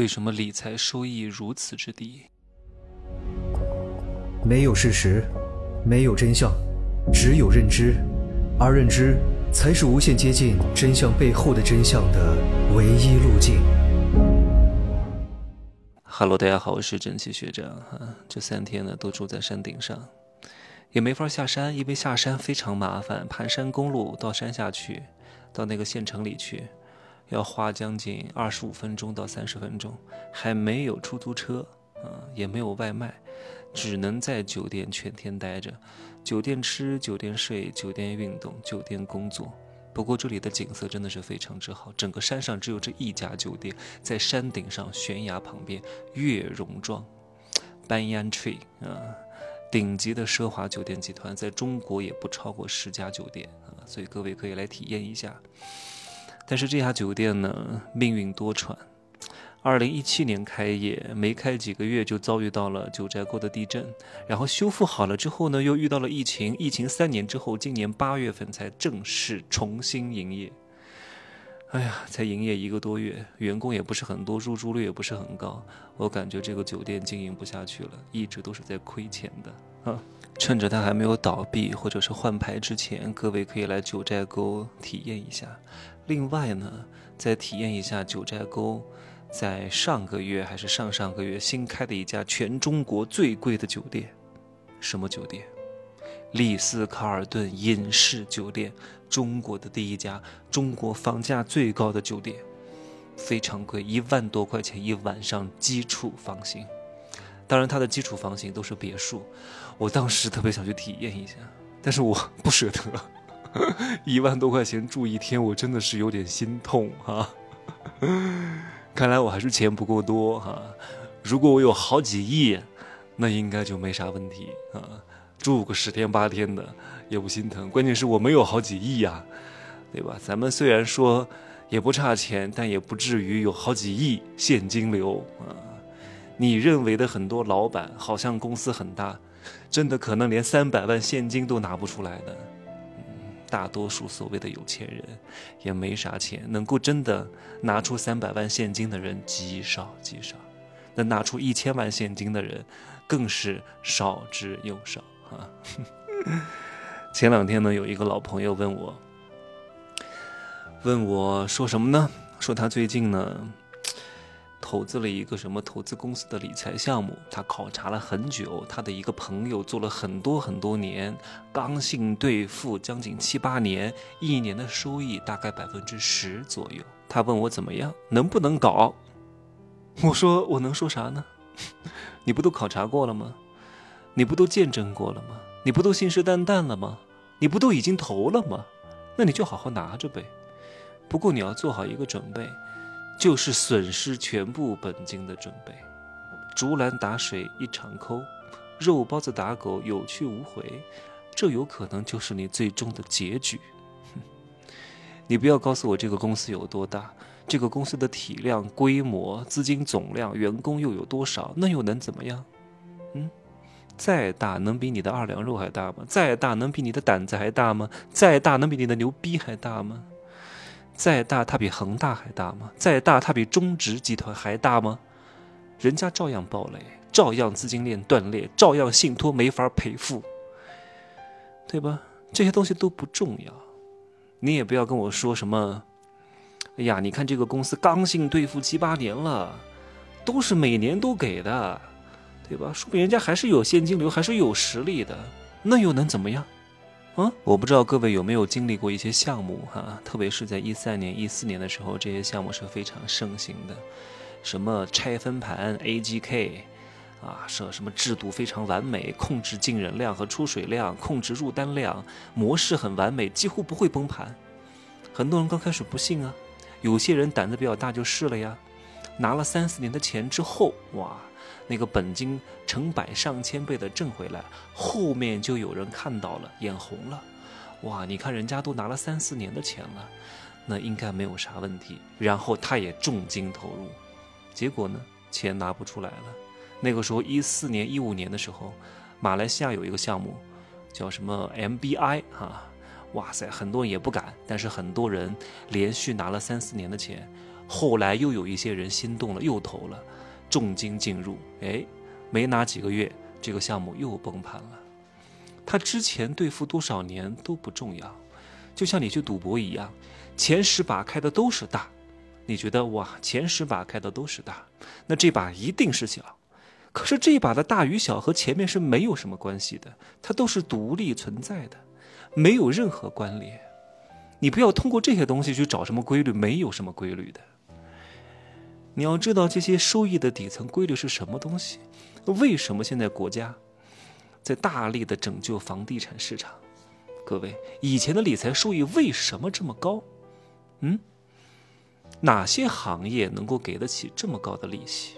为什么理财收益如此之低？没有事实，没有真相，只有认知，而认知才是无限接近真相背后的真相的唯一路径。Hello，大家好，我是蒸汽学长哈。这三天呢都住在山顶上，也没法下山，因为下山非常麻烦，盘山公路到山下去，到那个县城里去。要花将近二十五分钟到三十分钟，还没有出租车，啊，也没有外卖，只能在酒店全天待着，酒店吃，酒店睡，酒店运动，酒店工作。不过这里的景色真的是非常之好，整个山上只有这一家酒店，在山顶上悬崖旁边，月榕庄，Banyan Tree 啊，顶级的奢华酒店集团，在中国也不超过十家酒店啊，所以各位可以来体验一下。但是这家酒店呢，命运多舛。二零一七年开业，没开几个月就遭遇到了九寨沟的地震，然后修复好了之后呢，又遇到了疫情。疫情三年之后，今年八月份才正式重新营业。哎呀，才营业一个多月，员工也不是很多，入住率也不是很高。我感觉这个酒店经营不下去了，一直都是在亏钱的啊。趁着它还没有倒闭或者是换牌之前，各位可以来九寨沟体验一下。另外呢，再体验一下九寨沟，在上个月还是上上个月新开的一家全中国最贵的酒店，什么酒店？丽思卡尔顿隐士酒店，中国的第一家，中国房价最高的酒店，非常贵，一万多块钱一晚上基础房型。当然，它的基础房型都是别墅。我当时特别想去体验一下，但是我不舍得。一万多块钱住一天，我真的是有点心痛哈。看来我还是钱不够多哈。如果我有好几亿，那应该就没啥问题啊，住个十天八天的也不心疼。关键是我没有好几亿呀，对吧？咱们虽然说也不差钱，但也不至于有好几亿现金流啊。你认为的很多老板，好像公司很大，真的可能连三百万现金都拿不出来的。大多数所谓的有钱人也没啥钱，能够真的拿出三百万现金的人极少极少，能拿出一千万现金的人更是少之又少啊！前两天呢，有一个老朋友问我，问我说什么呢？说他最近呢。投资了一个什么投资公司的理财项目，他考察了很久，他的一个朋友做了很多很多年，刚性兑付将近七八年，一年的收益大概百分之十左右。他问我怎么样，能不能搞？我说我能说啥呢？你不都考察过了吗？你不都见证过了吗？你不都信誓旦旦了吗？你不都已经投了吗？那你就好好拿着呗。不过你要做好一个准备。就是损失全部本金的准备，竹篮打水一场空，肉包子打狗有去无回，这有可能就是你最终的结局。你不要告诉我这个公司有多大，这个公司的体量、规模、资金总量、员工又有多少，那又能怎么样？嗯，再大能比你的二两肉还大吗？再大能比你的胆子还大吗？再大能比你的牛逼还大吗？再大，它比恒大还大吗？再大，它比中植集团还大吗？人家照样暴雷，照样资金链断裂，照样信托没法赔付，对吧？这些东西都不重要，你也不要跟我说什么。哎呀，你看这个公司刚性兑付七八年了，都是每年都给的，对吧？说明人家还是有现金流，还是有实力的，那又能怎么样？嗯，我不知道各位有没有经历过一些项目哈，特别是在一三年、一四年的时候，这些项目是非常盛行的，什么拆分盘 AGK，啊，设什么制度非常完美，控制进人量和出水量，控制入单量，模式很完美，几乎不会崩盘。很多人刚开始不信啊，有些人胆子比较大就试了呀，拿了三四年的钱之后，哇。那个本金成百上千倍的挣回来，后面就有人看到了，眼红了，哇！你看人家都拿了三四年的钱了，那应该没有啥问题。然后他也重金投入，结果呢，钱拿不出来了。那个时候一四年、一五年的时候，马来西亚有一个项目，叫什么 MBI 哈，哇塞，很多人也不敢，但是很多人连续拿了三四年的钱，后来又有一些人心动了，又投了，重金进入，哎，没拿几个月，这个项目又崩盘了。他之前兑付多少年都不重要，就像你去赌博一样，前十把开的都是大，你觉得哇，前十把开的都是大，那这把一定是小。可是这把的大与小和前面是没有什么关系的，它都是独立存在的，没有任何关联。你不要通过这些东西去找什么规律，没有什么规律的。你要知道这些收益的底层规律是什么东西？为什么现在国家在大力的拯救房地产市场？各位，以前的理财收益为什么这么高？嗯，哪些行业能够给得起这么高的利息？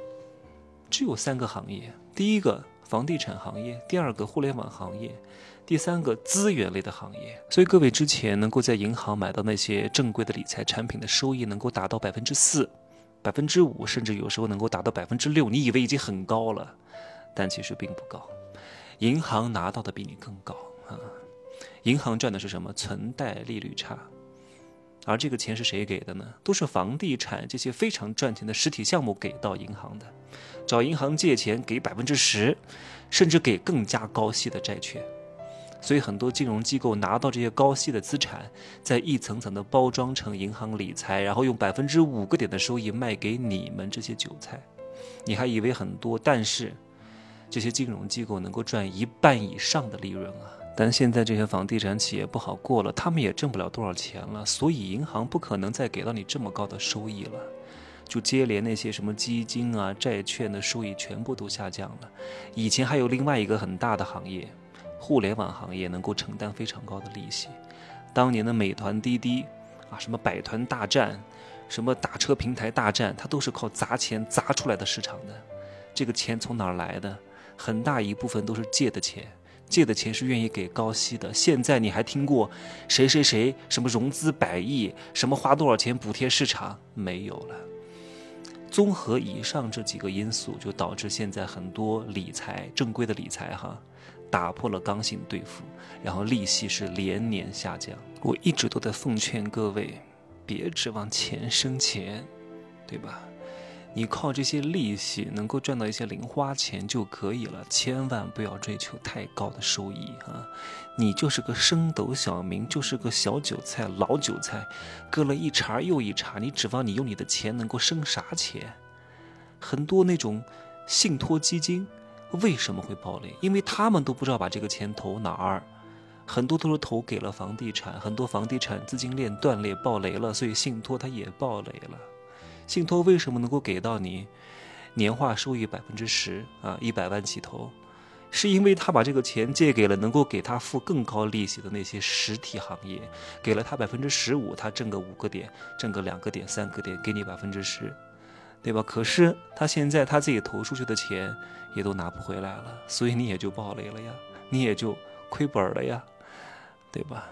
只有三个行业：第一个房地产行业，第二个互联网行业。第三个资源类的行业，所以各位之前能够在银行买到那些正规的理财产品的收益能够达到百分之四、百分之五，甚至有时候能够达到百分之六，你以为已经很高了，但其实并不高。银行拿到的比你更高啊！银行赚的是什么？存贷利率差，而这个钱是谁给的呢？都是房地产这些非常赚钱的实体项目给到银行的，找银行借钱给百分之十，甚至给更加高息的债券。所以很多金融机构拿到这些高息的资产，再一层层的包装成银行理财，然后用百分之五个点的收益卖给你们这些韭菜，你还以为很多？但是这些金融机构能够赚一半以上的利润啊！但现在这些房地产企业不好过了，他们也挣不了多少钱了，所以银行不可能再给到你这么高的收益了，就接连那些什么基金啊、债券的收益全部都下降了。以前还有另外一个很大的行业。互联网行业能够承担非常高的利息，当年的美团、滴滴，啊，什么百团大战，什么打车平台大战，它都是靠砸钱砸出来的市场的。这个钱从哪儿来的？很大一部分都是借的钱，借的钱是愿意给高息的。现在你还听过谁谁谁什么融资百亿，什么花多少钱补贴市场？没有了。综合以上这几个因素，就导致现在很多理财正规的理财哈。打破了刚性兑付，然后利息是连年下降。我一直都在奉劝各位，别指望钱生钱，对吧？你靠这些利息能够赚到一些零花钱就可以了，千万不要追求太高的收益啊！你就是个升斗小民，就是个小韭菜、老韭菜，割了一茬又一茬，你指望你用你的钱能够生啥钱？很多那种信托基金。为什么会暴雷？因为他们都不知道把这个钱投哪儿，很多都是投给了房地产，很多房地产资金链断裂暴雷了，所以信托它也暴雷了。信托为什么能够给到你年化收益百分之十啊，一百万起投，是因为他把这个钱借给了能够给他付更高利息的那些实体行业，给了他百分之十五，他挣个五个点，挣个两个点、三个点，给你百分之十。对吧？可是他现在他自己投出去的钱也都拿不回来了，所以你也就暴雷了呀，你也就亏本了呀，对吧？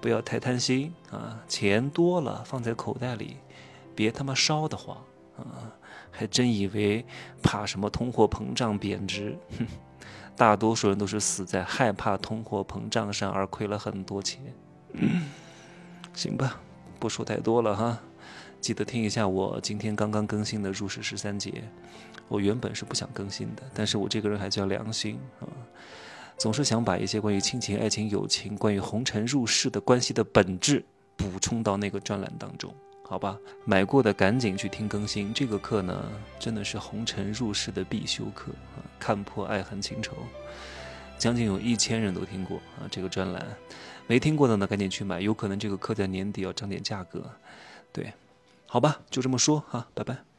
不要太贪心啊，钱多了放在口袋里，别他妈烧得慌啊！还真以为怕什么通货膨胀贬值？哼，大多数人都是死在害怕通货膨胀上而亏了很多钱。行吧，不说太多了哈。记得听一下我今天刚刚更新的入世十三节。我原本是不想更新的，但是我这个人还叫良心啊，总是想把一些关于亲情、爱情、友情、关于红尘入世的关系的本质补充到那个专栏当中，好吧？买过的赶紧去听更新。这个课呢，真的是红尘入世的必修课啊，看破爱恨情仇，将近有一千人都听过啊。这个专栏没听过的呢，赶紧去买，有可能这个课在年底要涨点价格，对。好吧，就这么说哈，拜拜。